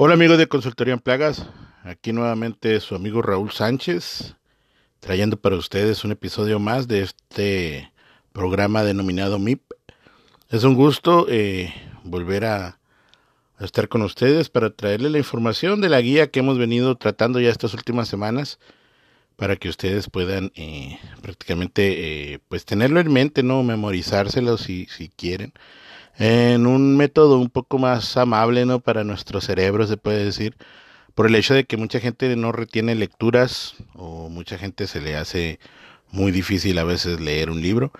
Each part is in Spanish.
Hola amigos de Consultoría en Plagas, aquí nuevamente su amigo Raúl Sánchez, trayendo para ustedes un episodio más de este programa denominado MIP. Es un gusto eh, volver a, estar con ustedes para traerles la información de la guía que hemos venido tratando ya estas últimas semanas para que ustedes puedan eh, prácticamente eh, pues tenerlo en mente, no memorizárselo si, si quieren en un método un poco más amable, ¿no? Para nuestro cerebro, se puede decir, por el hecho de que mucha gente no retiene lecturas o mucha gente se le hace muy difícil a veces leer un libro.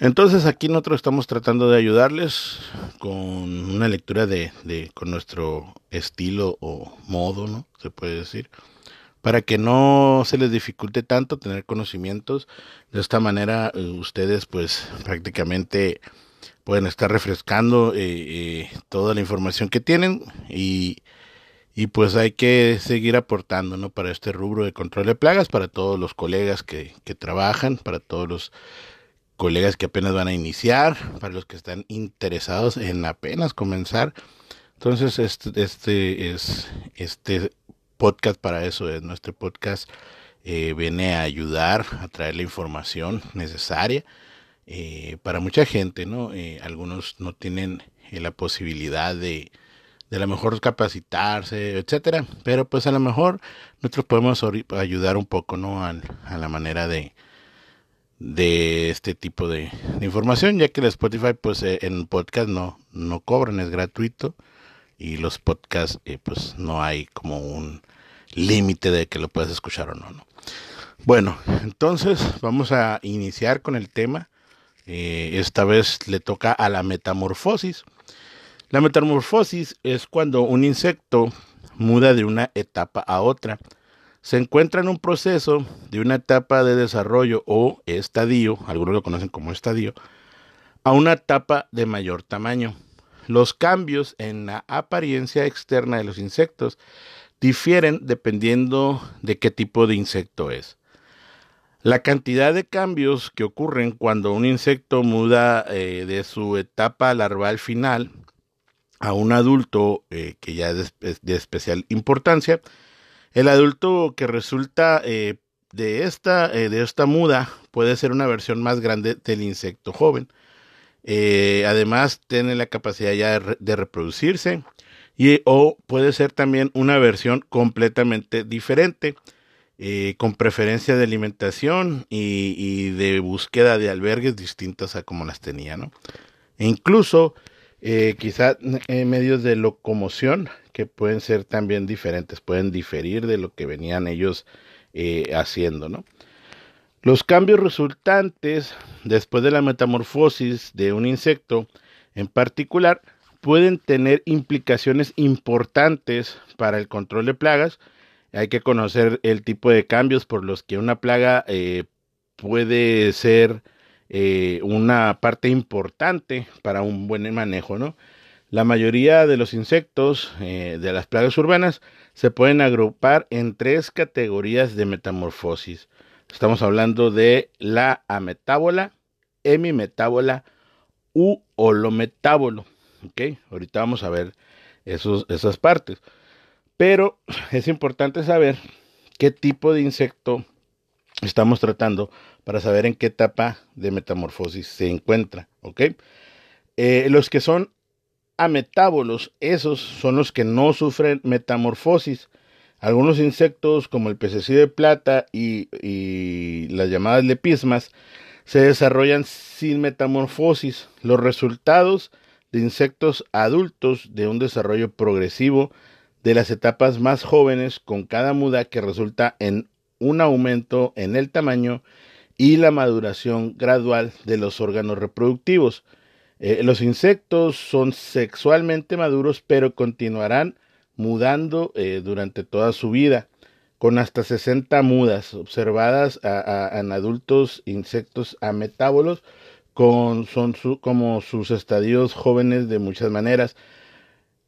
Entonces aquí nosotros estamos tratando de ayudarles con una lectura de, de con nuestro estilo o modo, ¿no? Se puede decir para que no se les dificulte tanto tener conocimientos. De esta manera eh, ustedes pues prácticamente pueden estar refrescando eh, eh, toda la información que tienen y, y, pues hay que seguir aportando ¿no? para este rubro de control de plagas, para todos los colegas que, que trabajan, para todos los colegas que apenas van a iniciar, para los que están interesados en apenas comenzar. Entonces, este, este es este podcast para eso es nuestro podcast eh, viene a ayudar a traer la información necesaria eh, para mucha gente, ¿no? Eh, algunos no tienen eh, la posibilidad de, de a lo mejor capacitarse, etcétera, pero pues a lo mejor nosotros podemos ayudar un poco, ¿no? A, a la manera de, de este tipo de, información, ya que el Spotify, pues en podcast no, no cobran, es gratuito y los podcasts, pues no hay como un límite de que lo puedas escuchar o no, ¿no? Bueno, entonces vamos a iniciar con el tema eh, esta vez le toca a la metamorfosis. La metamorfosis es cuando un insecto muda de una etapa a otra. Se encuentra en un proceso de una etapa de desarrollo o estadio, algunos lo conocen como estadio, a una etapa de mayor tamaño. Los cambios en la apariencia externa de los insectos difieren dependiendo de qué tipo de insecto es. La cantidad de cambios que ocurren cuando un insecto muda eh, de su etapa larval final a un adulto eh, que ya es de, especial importancia, el adulto que resulta eh, de, esta, de esta muda puede ser una versión más grande del insecto joven. además, tiene la capacidad ya de, de reproducirse y, o puede ser también una versión completamente diferente eh, con preferencia de alimentación y, de búsqueda de albergues distintas a como las tenía, ¿no? E incluso eh, quizá eh, medios de locomoción que pueden ser también diferentes, pueden diferir de lo que venían ellos eh, haciendo, ¿no? Los cambios resultantes después de la metamorfosis de un insecto en particular pueden tener implicaciones importantes para el control de plagas, hay que conocer el tipo de cambios por los que una plaga eh, puede ser eh, una parte importante para un buen manejo, ¿no? La mayoría de los insectos eh, de las plagas urbanas se pueden agrupar en tres categorías de metamorfosis. Estamos hablando de la ametábola, hemimetábola u holometábolo. Ahorita vamos a ver esos, esas partes. Pero es importante saber qué tipo de insecto estamos tratando para saber en qué etapa de metamorfosis se encuentra. Eh, los que son ametábolos, esos son los que no sufren metamorfosis. Algunos insectos como el pececillo de plata y, y las llamadas lepismas se desarrollan sin metamorfosis. Los resultados de insectos adultos de un desarrollo progresivo de las etapas más jóvenes con cada muda que resulta en un aumento en el tamaño y la maduración gradual de los órganos reproductivos. Eh, los insectos son sexualmente maduros pero continuarán mudando eh, durante toda su vida, con hasta 60 mudas observadas en adultos insectos ametábolos, con, son como sus estadios jóvenes de muchas maneras.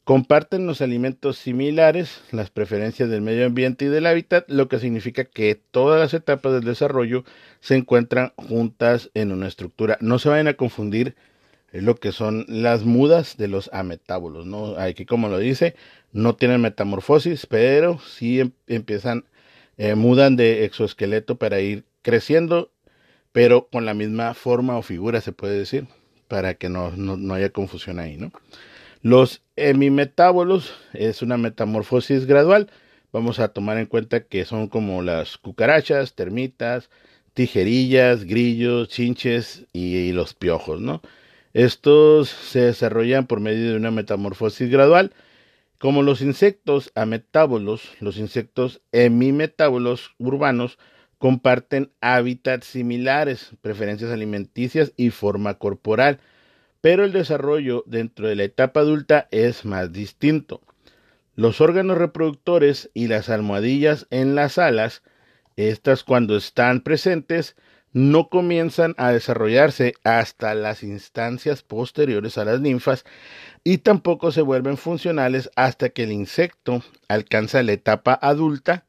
Comparten los alimentos similares, las preferencias del medio ambiente y del hábitat, lo que significa que todas las etapas del desarrollo se encuentran juntas en una estructura. No se vayan a confundir lo que son las mudas de los ametábolos, ¿no? Aquí como lo dice, no tienen metamorfosis, pero sí em, empiezan, eh, mudan de exoesqueleto para ir creciendo, pero con la misma forma o figura, se puede decir, para que no, no haya confusión ahí, ¿no? Los hemimetábolos es una metamorfosis gradual. Vamos a tomar en cuenta que son como las cucarachas, termitas, tijerillas, grillos, chinches y, los piojos, ¿no? Estos se desarrollan por medio de una metamorfosis gradual. Como los insectos ametábolos, los insectos hemimetábolos urbanos comparten hábitats similares, preferencias alimenticias y forma corporal pero el desarrollo dentro de la etapa adulta es más distinto. Los órganos reproductores y las almohadillas en las alas, estas cuando están presentes, no comienzan a desarrollarse hasta las instancias posteriores a las ninfas y tampoco se vuelven funcionales hasta que el insecto alcanza la etapa adulta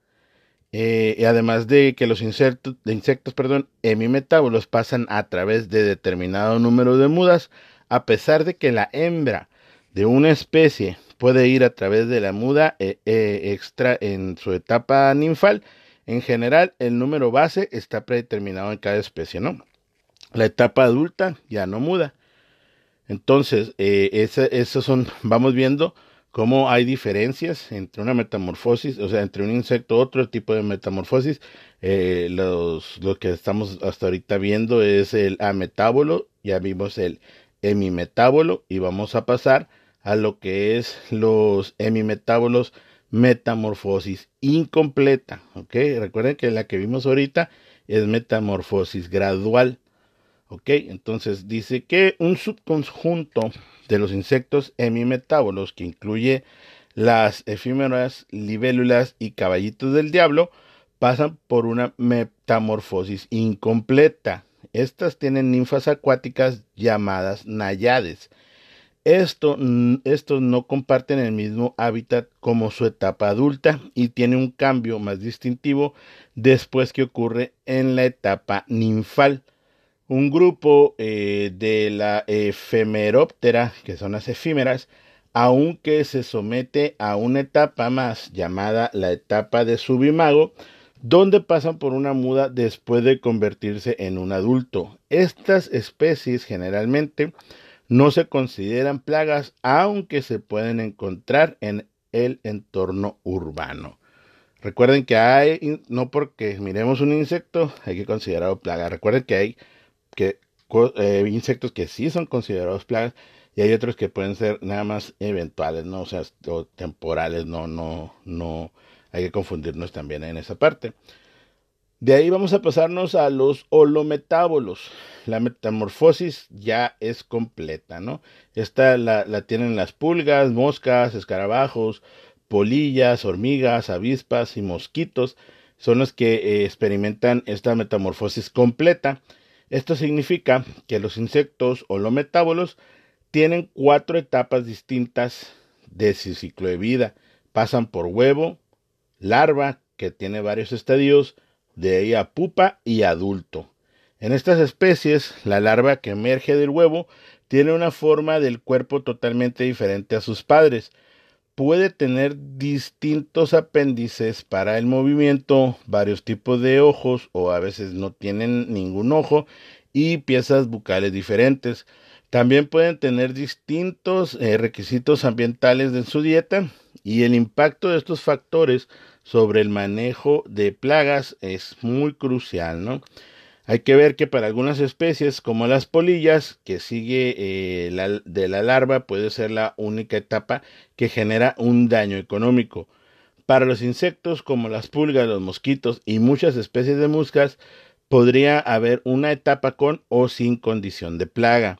eh, además de que los insectos, insectos perdón, hemimetábolos pasan a través de determinado número de mudas a pesar de que la hembra de una especie puede ir a través de la muda eh, eh, extra en su etapa ninfal, en general el número base está predeterminado en cada especie, ¿no? La etapa adulta ya no muda. Entonces, eh, son, vamos viendo cómo hay diferencias entre una metamorfosis, o sea, entre un insecto otro tipo de metamorfosis. lo que estamos hasta ahorita viendo es el ametábolo, ya vimos el hemimetábolo y vamos a pasar a lo que es los hemimetábolos metamorfosis incompleta, ¿ok? Recuerden que la que vimos ahorita es metamorfosis gradual, ¿ok? Entonces dice que un subconjunto de los insectos hemimetábolos que incluye las efímeras, libélulas y caballitos del diablo pasan por una metamorfosis incompleta, estas tienen ninfas acuáticas llamadas nayades. Esto, estos no comparten el mismo hábitat como su etapa adulta y tiene un cambio más distintivo después que ocurre en la etapa ninfal. Un grupo eh, de la efemeróptera, que son las efímeras, aunque se somete a una etapa más llamada la etapa de subimago, donde pasan por una muda después de convertirse en un adulto. Estas especies generalmente no se consideran plagas, aunque se pueden encontrar en el entorno urbano. Recuerden que hay, no porque miremos un insecto, hay que considerarlo plaga. Recuerden que hay que, eh, insectos que sí son considerados plagas y hay otros que pueden ser nada más eventuales, no, o sea, temporales, no, no, no, hay que confundirnos también en esa parte. De ahí vamos a pasarnos a los holometábolos. La metamorfosis ya es completa, ¿no? Esta la, tienen las pulgas, moscas, escarabajos, polillas, hormigas, avispas y mosquitos. Son los que eh, experimentan esta metamorfosis completa. Esto significa que los insectos holometábolos tienen cuatro etapas distintas de su ciclo de vida. Pasan por huevo, larva, que tiene varios estadios, de ahí a pupa y adulto. En estas especies, la larva que emerge del huevo tiene una forma del cuerpo totalmente diferente a sus padres. Puede tener distintos apéndices para el movimiento, varios tipos de ojos o a veces no tienen ningún ojo y piezas bucales diferentes. También pueden tener distintos eh, requisitos ambientales en su dieta y el impacto de estos factores sobre el manejo de plagas es muy crucial, ¿no? Hay que ver que para algunas especies, como las polillas, que sigue eh, de la larva, puede ser la única etapa que genera un daño económico. Para los insectos, como las pulgas, los mosquitos y muchas especies de muscas, podría haber una etapa con o sin condición de plaga.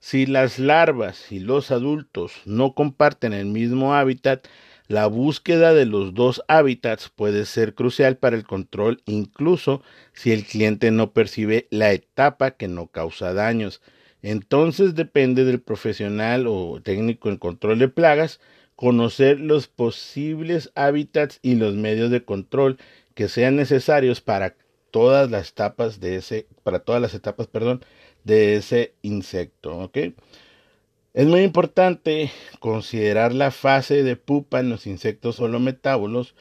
Si las larvas y los adultos no comparten el mismo hábitat, la búsqueda de los dos hábitats puede ser crucial para el control incluso si el cliente no percibe la etapa que no causa daños. Entonces depende del profesional o técnico en control de plagas conocer los posibles hábitats y los medios de control que sean necesarios para todas las etapas de ese insecto. Es muy importante considerar la fase de pupa en los insectos holometábolos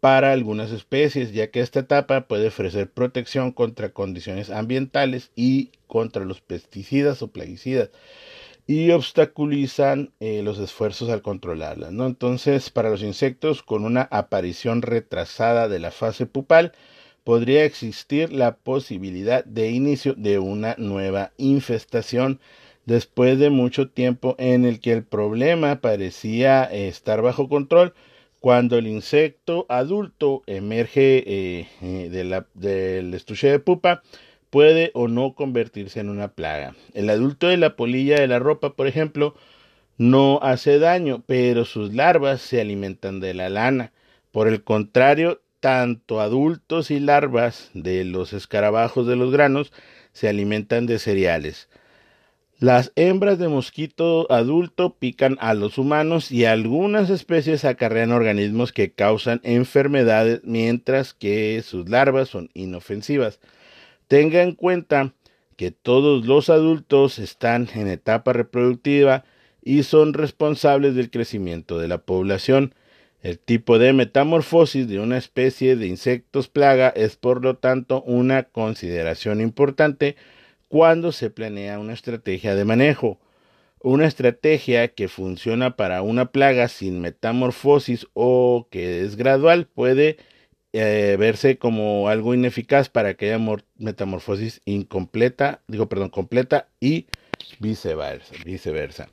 para algunas especies, ya que esta etapa puede ofrecer protección contra condiciones ambientales y contra los pesticidas o plaguicidas y obstaculizan eh, los esfuerzos al controlarlas. ¿no? Entonces, para los insectos con una aparición retrasada de la fase pupal, podría existir la posibilidad de inicio de una nueva infestación después de mucho tiempo en el que el problema parecía estar bajo control cuando el insecto adulto emerge eh, eh, del estuche de pupa, puede o no convertirse en una plaga. El adulto de la polilla de la ropa, por ejemplo, no hace daño, pero sus larvas se alimentan de la lana. Por el contrario, tanto adultos y larvas de los escarabajos de los granos se alimentan de cereales. Las hembras de mosquito adulto pican a los humanos y algunas especies acarrean organismos que causan enfermedades mientras que sus larvas son inofensivas. Tenga en cuenta que todos los adultos están en etapa reproductiva y son responsables del crecimiento de la población. El tipo de metamorfosis de una especie de insectos plaga es por lo tanto una consideración importante cuando se planea una estrategia de manejo. Una estrategia que funciona para una plaga sin metamorfosis o que es gradual puede eh, verse como algo ineficaz para aquella metamorfosis incompleta, digo, perdón, completa y viceversa, viceversa.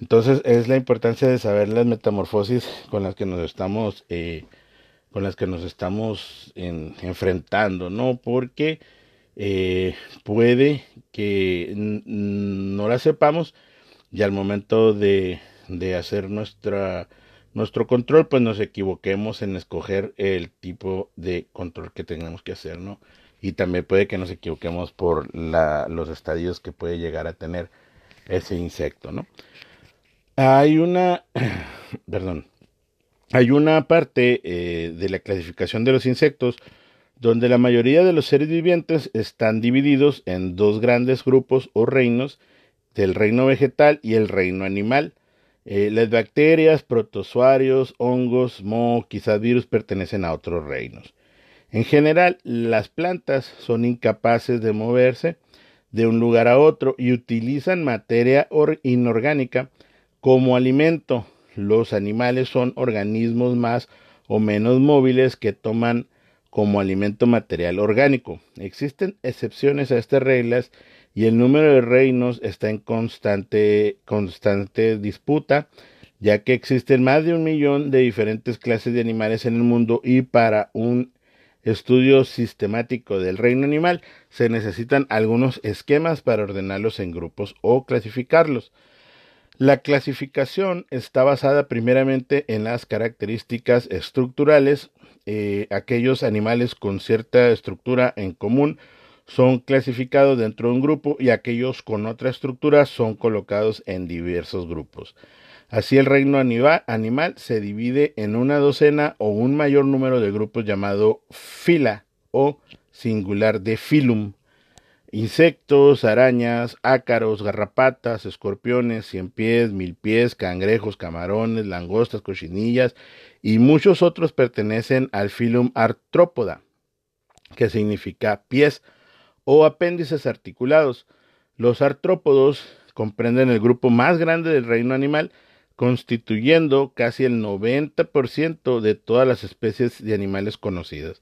Entonces es la importancia de saber las metamorfosis con las que nos estamos, eh, con las que nos estamos enfrentando, ¿no? Porque eh, puede que no la sepamos y al momento de, de hacer nuestra, nuestro control, pues nos equivoquemos en escoger el tipo de control que tengamos que hacer, ¿no? Y también puede que nos equivoquemos por la, los estadios que puede llegar a tener ese insecto, ¿no? Hay una, perdón, hay una parte eh, de la clasificación de los insectos donde la mayoría de los seres vivientes están divididos en dos grandes grupos o reinos, del reino vegetal y el reino animal. Eh, las bacterias, protozoarios, hongos, moho, quizás virus pertenecen a otros reinos. En general, las plantas son incapaces de moverse de un lugar a otro y utilizan materia inorgánica como alimento. Los animales son organismos más o menos móviles que toman como alimento material orgánico. Existen excepciones a estas reglas y el número de reinos está en constante, constante disputa, ya que existen más de un millón de diferentes clases de animales en el mundo y para un estudio sistemático del reino animal se necesitan algunos esquemas para ordenarlos en grupos o clasificarlos. La clasificación está basada primeramente en las características estructurales eh, aquellos animales con cierta estructura en común son clasificados dentro de un grupo y aquellos con otra estructura son colocados en diversos grupos. Así el reino animal se divide en una docena o un mayor número de grupos llamado fila o singular de filum. Insectos, arañas, ácaros, garrapatas, escorpiones, cien pies, mil pies, cangrejos, camarones, langostas, cochinillas y muchos otros pertenecen al filum artrópoda, que significa pies o apéndices articulados. Los artrópodos comprenden el grupo más grande del reino animal, constituyendo casi el 90% de todas las especies de animales conocidas.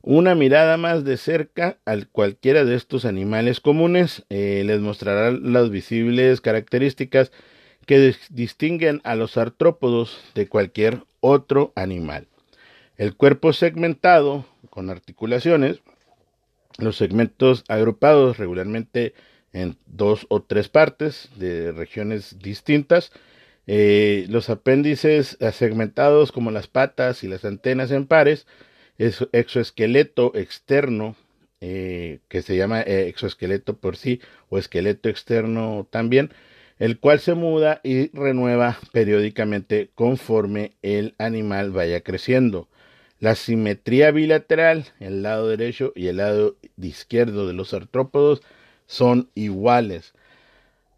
Una mirada más de cerca a cualquiera de estos animales comunes eh, les mostrará las visibles características que distinguen a los artrópodos de cualquier otro animal. El cuerpo segmentado con articulaciones, los segmentos agrupados regularmente en dos o tres partes de regiones distintas, eh, los apéndices segmentados como las patas y las antenas en pares, exoesqueleto externo, eh, que se llama eh, exoesqueleto por sí o esqueleto externo también, el cual se muda y renueva periódicamente conforme el animal vaya creciendo. La simetría bilateral, el lado derecho y el lado izquierdo de los artrópodos son iguales.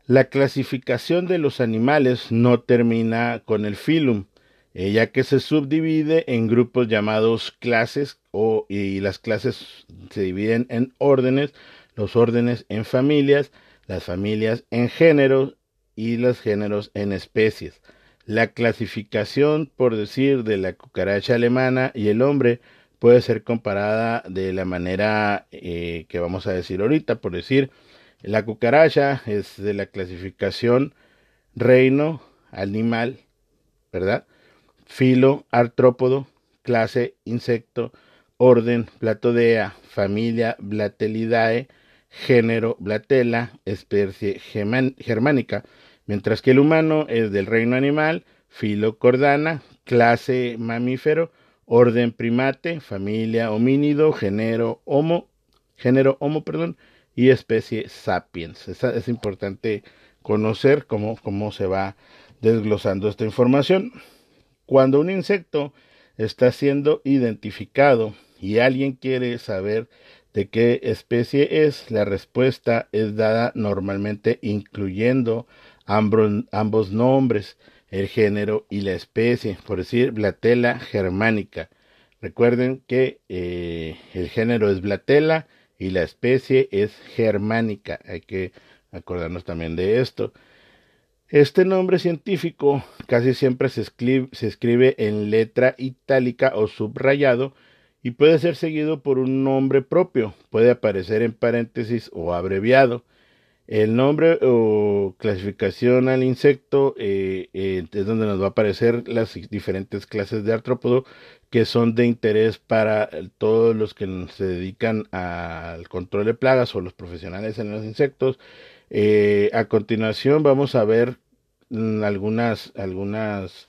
La clasificación de los animales no termina con el filum, ya que se subdivide en grupos llamados clases o, y las clases se dividen en órdenes, los órdenes en familias, las familias en géneros y los géneros en especies. La clasificación, por decir, de la cucaracha alemana y el hombre puede ser comparada de la manera eh, que vamos a decir ahorita, por decir, la cucaracha es de la clasificación reino animal, ¿verdad? filo, artrópodo, clase, insecto, orden, Platodea, familia, Blatelidae, género, Blatela, especie germánica, mientras que el humano es del reino animal, filo, cordana, clase, mamífero, orden, primate, familia, homínido, género, homo, género, homo, perdón, y especie sapiens. Es, es importante conocer cómo, cómo se va desglosando esta información. Cuando un insecto está siendo identificado y alguien quiere saber de qué especie es, la respuesta es dada normalmente incluyendo ambos, nombres, el género y la especie, por decir Blatela germánica. Recuerden que eh, el género es Blatela y la especie es germánica. Hay que acordarnos también de esto. Este nombre científico casi siempre se escribe, en letra itálica o subrayado y puede ser seguido por un nombre propio, puede aparecer en paréntesis o abreviado. El nombre o clasificación al insecto eh, eh, es donde nos va a aparecer las diferentes clases de artrópodo que son de interés para todos los que se dedican al control de plagas o los profesionales en los insectos. Eh, a continuación vamos a ver Mm, algunas, algunas,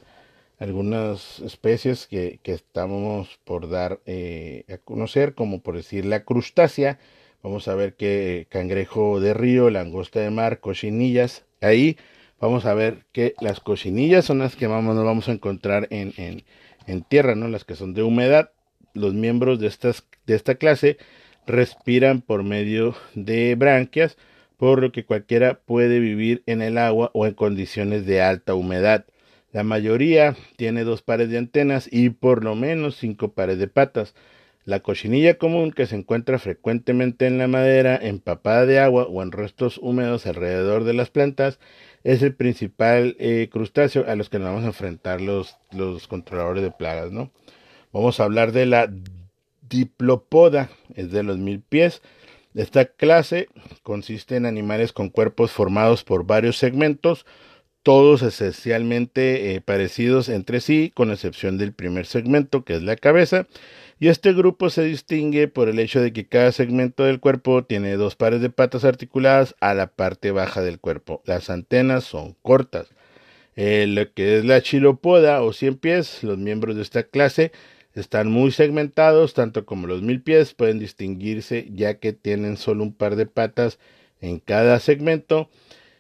algunas especies que, que estamos por dar eh, a conocer, como por decir la crustácea. Vamos a ver que cangrejo de río, langosta de mar, cochinillas. Ahí vamos a ver que las cochinillas son las que vamos, nos vamos a encontrar en, en, en tierra, ¿no? Las que son de humedad. Los miembros de, estas, de esta clase respiran por medio de branquias por lo que cualquiera puede vivir en el agua o en condiciones de alta humedad. La mayoría tiene dos pares de antenas y por lo menos cinco pares de patas. La cochinilla común que se encuentra frecuentemente en la madera empapada de agua o en restos húmedos alrededor de las plantas es el principal eh, crustáceo a los que nos vamos a enfrentar los, los controladores de plagas, ¿no? Vamos a hablar de la diplopoda, es de los mil pies, esta clase consiste en animales con cuerpos formados por varios segmentos, todos esencialmente eh, parecidos entre sí, con excepción del primer segmento, que es la cabeza. Y este grupo se distingue por el hecho de que cada segmento del cuerpo tiene dos pares de patas articuladas a la parte baja del cuerpo. Las antenas son cortas. Eh, lo que es la chilopoda o cien pies, los miembros de esta clase están muy segmentados, tanto como los mil pies pueden distinguirse ya que tienen solo un par de patas en cada segmento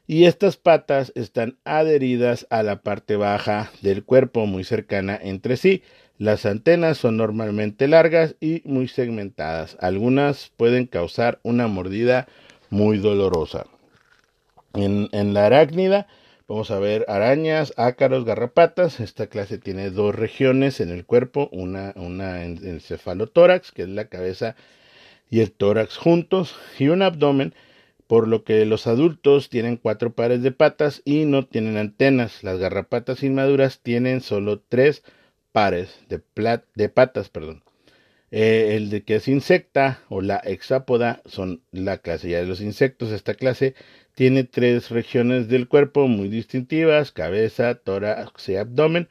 y estas patas están adheridas a la parte baja del cuerpo muy cercana entre sí. Las antenas son normalmente largas y muy segmentadas. Algunas pueden causar una mordida muy dolorosa. En, en la arácnida Vamos a ver arañas, ácaros, garrapatas. Esta clase tiene dos regiones en el cuerpo, una, una en el cefalotórax, que es la cabeza y el tórax juntos, y un abdomen, por lo que los adultos tienen cuatro pares de patas y no tienen antenas. Las garrapatas inmaduras tienen solo tres pares de, patas. Perdón. Eh, el de que es insecta o la hexápoda son la clase ya de los insectos. Esta clase tiene tres regiones del cuerpo muy distintivas, cabeza, tórax y abdomen,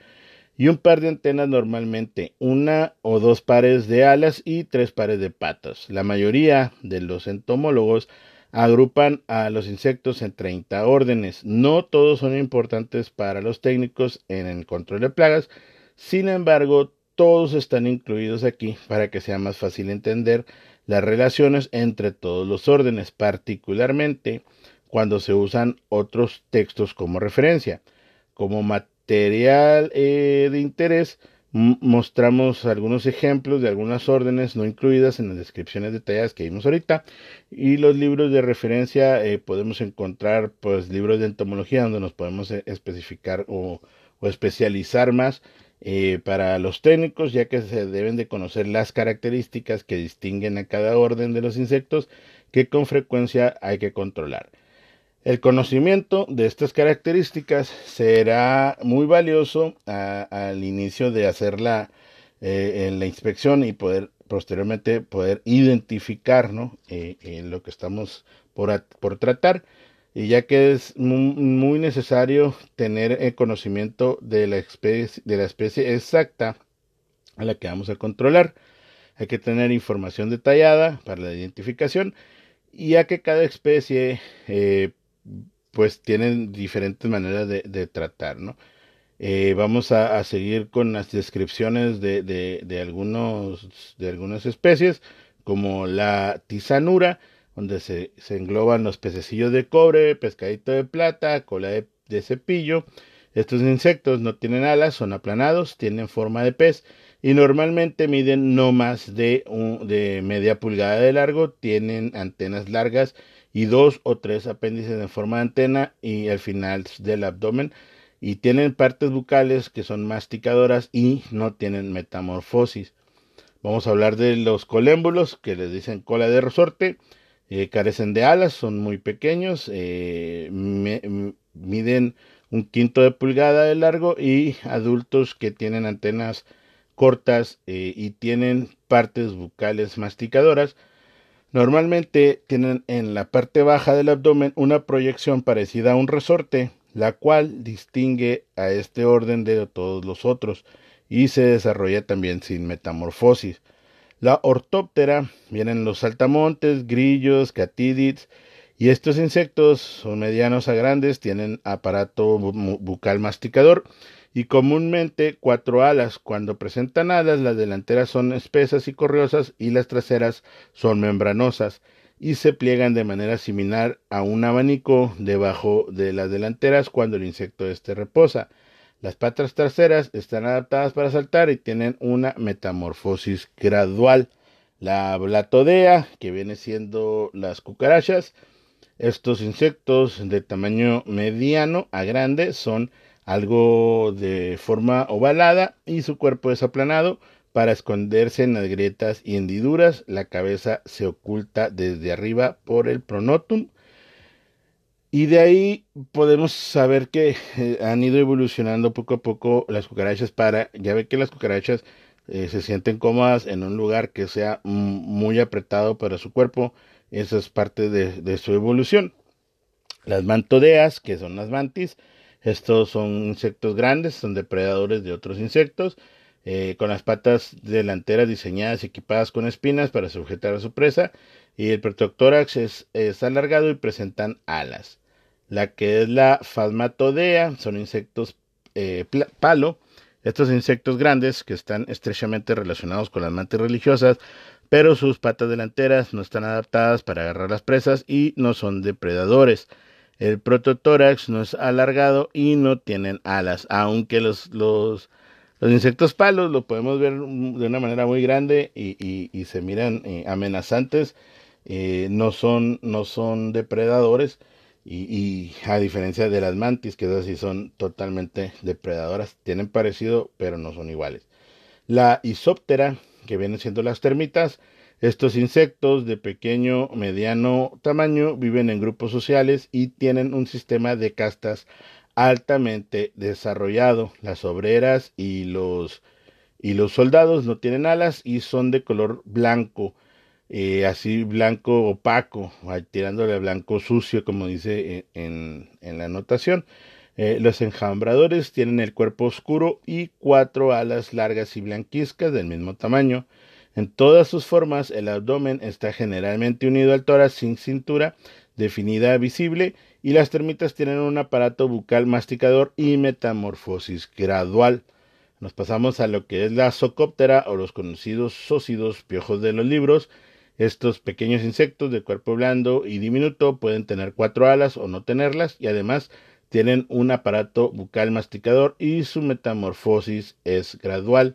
y un par de antenas normalmente, una o dos pares de alas y tres pares de patas. La mayoría de los entomólogos agrupan a los insectos en 30 órdenes. No todos son importantes para los técnicos en el control de plagas, sin embargo, todos están incluidos aquí para que sea más fácil entender las relaciones entre todos los órdenes, particularmente cuando se usan otros textos como referencia. Como material eh, de interés, mostramos algunos ejemplos de algunas órdenes no incluidas en las descripciones detalladas que vimos ahorita y los libros de referencia eh, podemos encontrar pues libros de entomología donde nos podemos eh, especificar o, especializar más eh, para los técnicos ya que se deben de conocer las características que distinguen a cada orden de los insectos que con frecuencia hay que controlar. El conocimiento de estas características será muy valioso al inicio de hacer la, eh, la, inspección y poder posteriormente poder identificar ¿no? Eh, lo que estamos por, por, tratar y ya que es muy, necesario tener el conocimiento de la, especie, de la especie exacta a la que vamos a controlar. Hay que tener información detallada para la identificación y ya que cada especie eh, pues tienen diferentes maneras de, tratar, ¿no? Eh, vamos a, seguir con las descripciones de, algunos, de algunas especies, como la tisanura, donde se, engloban los pececillos de cobre, pescadito de plata, cola de, cepillo. Estos insectos no tienen alas, son aplanados, tienen forma de pez y normalmente miden no más de media pulgada de largo, tienen antenas largas y dos o tres apéndices en forma de antena y al final del abdomen y tienen partes bucales que son masticadoras y no tienen metamorfosis. Vamos a hablar de los colémbulos que les dicen cola de resorte. Eh, carecen de alas, son muy pequeños, eh, miden un quinto de pulgada de largo y adultos que tienen antenas cortas eh, y tienen partes bucales masticadoras Normalmente tienen en la parte baja del abdomen una proyección parecida a un resorte, la cual distingue a este orden de todos los otros y se desarrolla también sin metamorfosis. La ortóptera vienen los saltamontes, grillos, catídids y estos insectos son medianos a grandes, tienen aparato bucal masticador y comúnmente cuatro alas. Cuando presentan alas, las delanteras son espesas y corriosas y las traseras son membranosas y se pliegan de manera similar a un abanico debajo de las delanteras cuando el insecto este reposa. Las patas traseras están adaptadas para saltar y tienen una metamorfosis gradual. La blatodea, que viene siendo las cucarachas, estos insectos de tamaño mediano a grande son algo de forma ovalada y su cuerpo es aplanado para esconderse en las grietas y hendiduras. La cabeza se oculta desde arriba por el pronotum. Y de ahí podemos saber que eh, han ido evolucionando poco a poco las cucarachas para, ya ve que las cucarachas eh, se sienten cómodas en un lugar que sea muy apretado para su cuerpo. Eso es parte de su evolución. Las mantodeas, que son las mantis, estos son insectos grandes, son depredadores de otros insectos, eh, con las patas delanteras diseñadas y equipadas con espinas para sujetar a su presa, y el prototórax es, alargado y presentan alas. La que es la Phasmatodea son insectos eh, palo. Estos insectos grandes que están estrechamente relacionados con las mantis religiosas, pero sus patas delanteras no están adaptadas para agarrar las presas y no son depredadores. El prototórax no es alargado y no tienen alas, aunque los, los, insectos palos lo podemos ver de una manera muy grande y, y, se miran eh, amenazantes, eh, no, son, no son depredadores y, y, a diferencia de las mantis, que esas sí son totalmente depredadoras, tienen parecido pero no son iguales. La isóptera, que vienen siendo las termitas, estos insectos de pequeño, mediano tamaño viven en grupos sociales y tienen un sistema de castas altamente desarrollado. Las obreras y los, y los soldados no tienen alas y son de color blanco, eh, así blanco opaco, tirándole a blanco sucio, como dice en, en la anotación. Eh, los enjambradores tienen el cuerpo oscuro y cuatro alas largas y blanquizcas del mismo tamaño. En todas sus formas, el abdomen está generalmente unido al tórax sin cintura definida visible y las termitas tienen un aparato bucal masticador y metamorfosis gradual. Nos pasamos a lo que es la socóptera o los conocidos sócidos piojos de los libros. Estos pequeños insectos de cuerpo blando y diminuto pueden tener cuatro alas o no tenerlas y además tienen un aparato bucal masticador y su metamorfosis es gradual.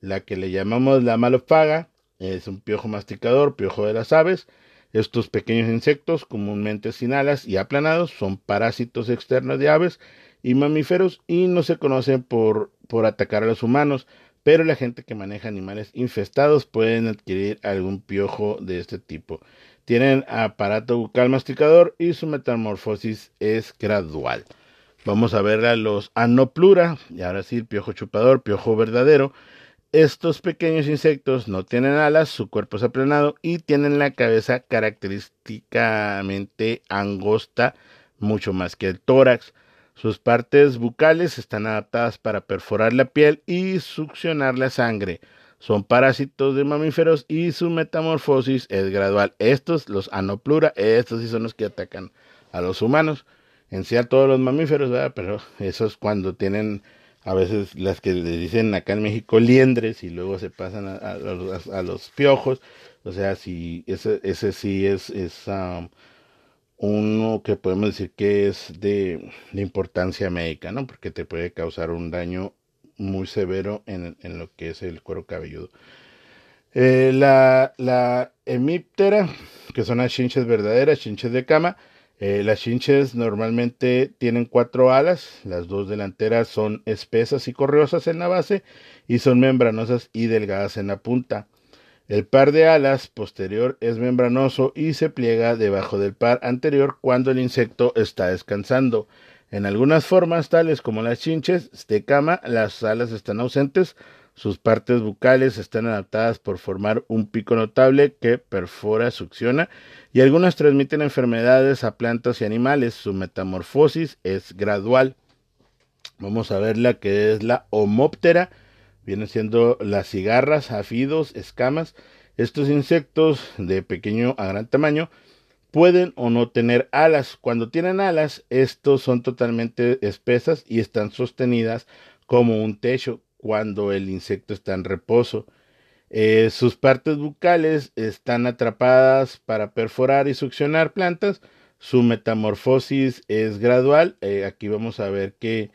La que le llamamos la malofaga, es un piojo masticador, piojo de las aves. Estos pequeños insectos, comúnmente sin alas y aplanados, son parásitos externos de aves y mamíferos y no se conocen por, por atacar a los humanos, pero la gente que maneja animales infestados pueden adquirir algún piojo de este tipo. Tienen aparato bucal masticador y su metamorfosis es gradual. Vamos a ver a los anoplura, y ahora sí, piojo chupador, piojo verdadero. Estos pequeños insectos no tienen alas, su cuerpo es aplanado y tienen la cabeza característicamente angosta, mucho más que el tórax. Sus partes bucales están adaptadas para perforar la piel y succionar la sangre. Son parásitos de mamíferos y su metamorfosis es gradual. Estos, los anoplura, estos sí son los que atacan a los humanos. En sí a todos los mamíferos, ¿verdad? Pero esos cuando tienen a veces las que le dicen acá en México liendres y luego se pasan a, los, piojos. O sea, si ese, sí es, es uno que podemos decir que es de, importancia médica, ¿no? Porque te puede causar un daño muy severo en, en lo que es el cuero cabelludo. Eh, la, la hemíptera, que son las chinches verdaderas, chinches de cama, eh, las chinches normalmente tienen cuatro alas, las dos delanteras son espesas y correosas en la base y son membranosas y delgadas en la punta. El par de alas posterior es membranoso y se pliega debajo del par anterior cuando el insecto está descansando. En algunas formas, tales como las chinches de cama, las alas están ausentes, sus partes bucales están adaptadas por formar un pico notable que perfora, succiona y algunas transmiten enfermedades a plantas y animales. Su metamorfosis es gradual. Vamos a ver la que es la homóptera vienen siendo las cigarras, afidos, escamas. Estos insectos de pequeño a gran tamaño pueden o no tener alas. Cuando tienen alas, estos son totalmente espesas y están sostenidas como un techo cuando el insecto está en reposo. Eh, sus partes bucales están atrapadas para perforar y succionar plantas. Su metamorfosis es gradual. Eh, aquí vamos a ver que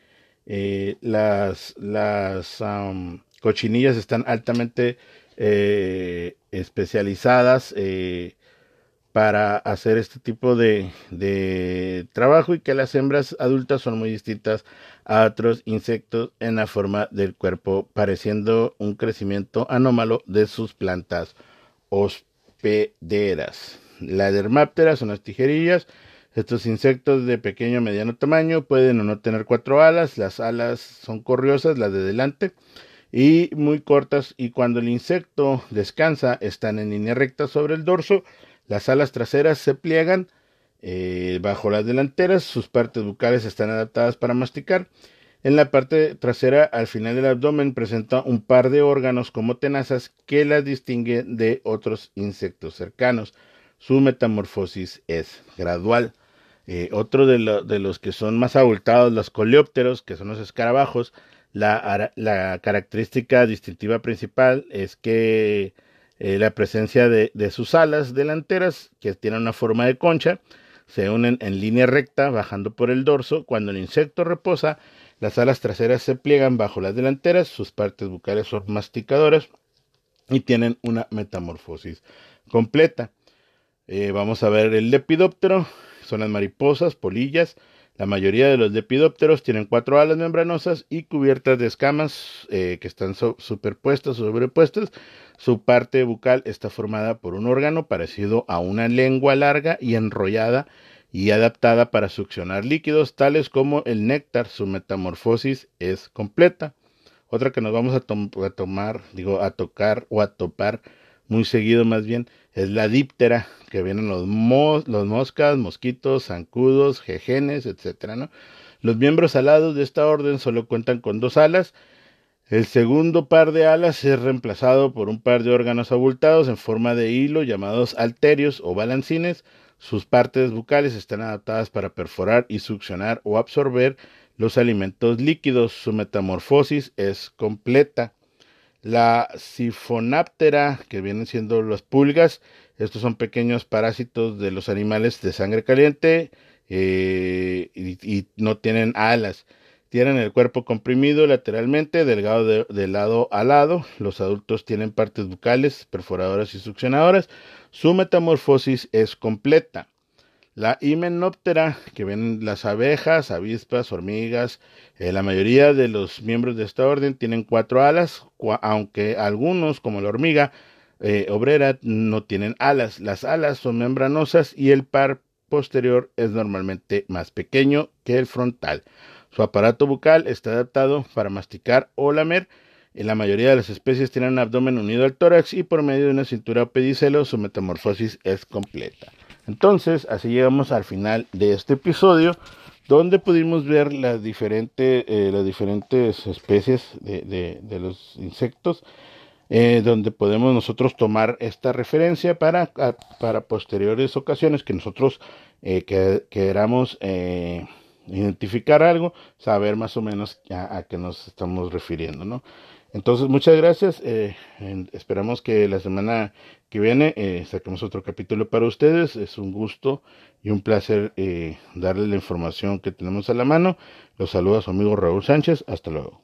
eh, las las cochinillas están altamente especializadas para hacer este tipo de, trabajo y que las hembras adultas son muy distintas a otros insectos en la forma del cuerpo, pareciendo un crecimiento anómalo de sus plantas hospederas. La dermáptera son las tijerillas estos insectos de pequeño o mediano tamaño pueden o no tener cuatro alas. Las alas son corriosas, las de delante, y muy cortas. Y cuando el insecto descansa, están en línea recta sobre el dorso. Las alas traseras se pliegan eh, bajo las delanteras. Sus partes bucales están adaptadas para masticar. En la parte trasera, al final del abdomen, presenta un par de órganos como tenazas que las distinguen de otros insectos cercanos. Su metamorfosis es gradual. Eh, otro de, los que son más abultados, los coleópteros, que son los escarabajos, la, la característica distintiva principal es que eh, la presencia de, sus alas delanteras, que tienen una forma de concha, se unen en línea recta bajando por el dorso. Cuando el insecto reposa, las alas traseras se pliegan bajo las delanteras, sus partes bucales son masticadoras y tienen una metamorfosis completa. Eh, vamos a ver el lepidóptero, son las mariposas, polillas. La mayoría de los lepidópteros tienen cuatro alas membranosas y cubiertas de escamas eh, que están superpuestas o sobrepuestas. Su parte bucal está formada por un órgano parecido a una lengua larga y enrollada y adaptada para succionar líquidos tales como el néctar. Su metamorfosis es completa. Otra que nos vamos a, a tomar, digo, a tocar o a topar muy seguido más bien, es la díptera, que vienen los, los moscas, mosquitos, zancudos, jejenes, etcétera, ¿no? Los miembros alados de esta orden solo cuentan con dos alas. El segundo par de alas es reemplazado por un par de órganos abultados en forma de hilo llamados alterios o balancines. Sus partes bucales están adaptadas para perforar y succionar o absorber los alimentos líquidos. Su metamorfosis es completa. La sifonáptera, que vienen siendo las pulgas, estos son pequeños parásitos de los animales de sangre caliente eh, y, no tienen alas. tienen el cuerpo comprimido lateralmente, delgado de, lado a lado. Los adultos tienen partes bucales, perforadoras y succionadoras. Su metamorfosis es completa. La himenóptera, que ven las abejas, avispas, hormigas, eh, la mayoría de los miembros de esta orden tienen cuatro alas, aunque algunos, como la hormiga eh, obrera, no tienen alas. Las alas son membranosas y el par posterior es normalmente más pequeño que el frontal. Su aparato bucal está adaptado para masticar o lamer. En la mayoría de las especies tienen un abdomen unido al tórax y por medio de una cintura o pedicelo su metamorfosis es completa. Entonces, así llegamos al final de este episodio donde pudimos ver las, diferentes eh, las diferentes especies de, los insectos, eh, donde podemos nosotros tomar esta referencia para, para posteriores ocasiones que nosotros eh, queramos identificar algo, saber más o menos a, qué nos estamos refiriendo, ¿no? Entonces, muchas gracias. Eh, esperamos que la semana que viene eh, saquemos otro capítulo para ustedes. Es un gusto y un placer eh, darles la información que tenemos a la mano. Los saluda su amigo Raúl Sánchez. Hasta luego.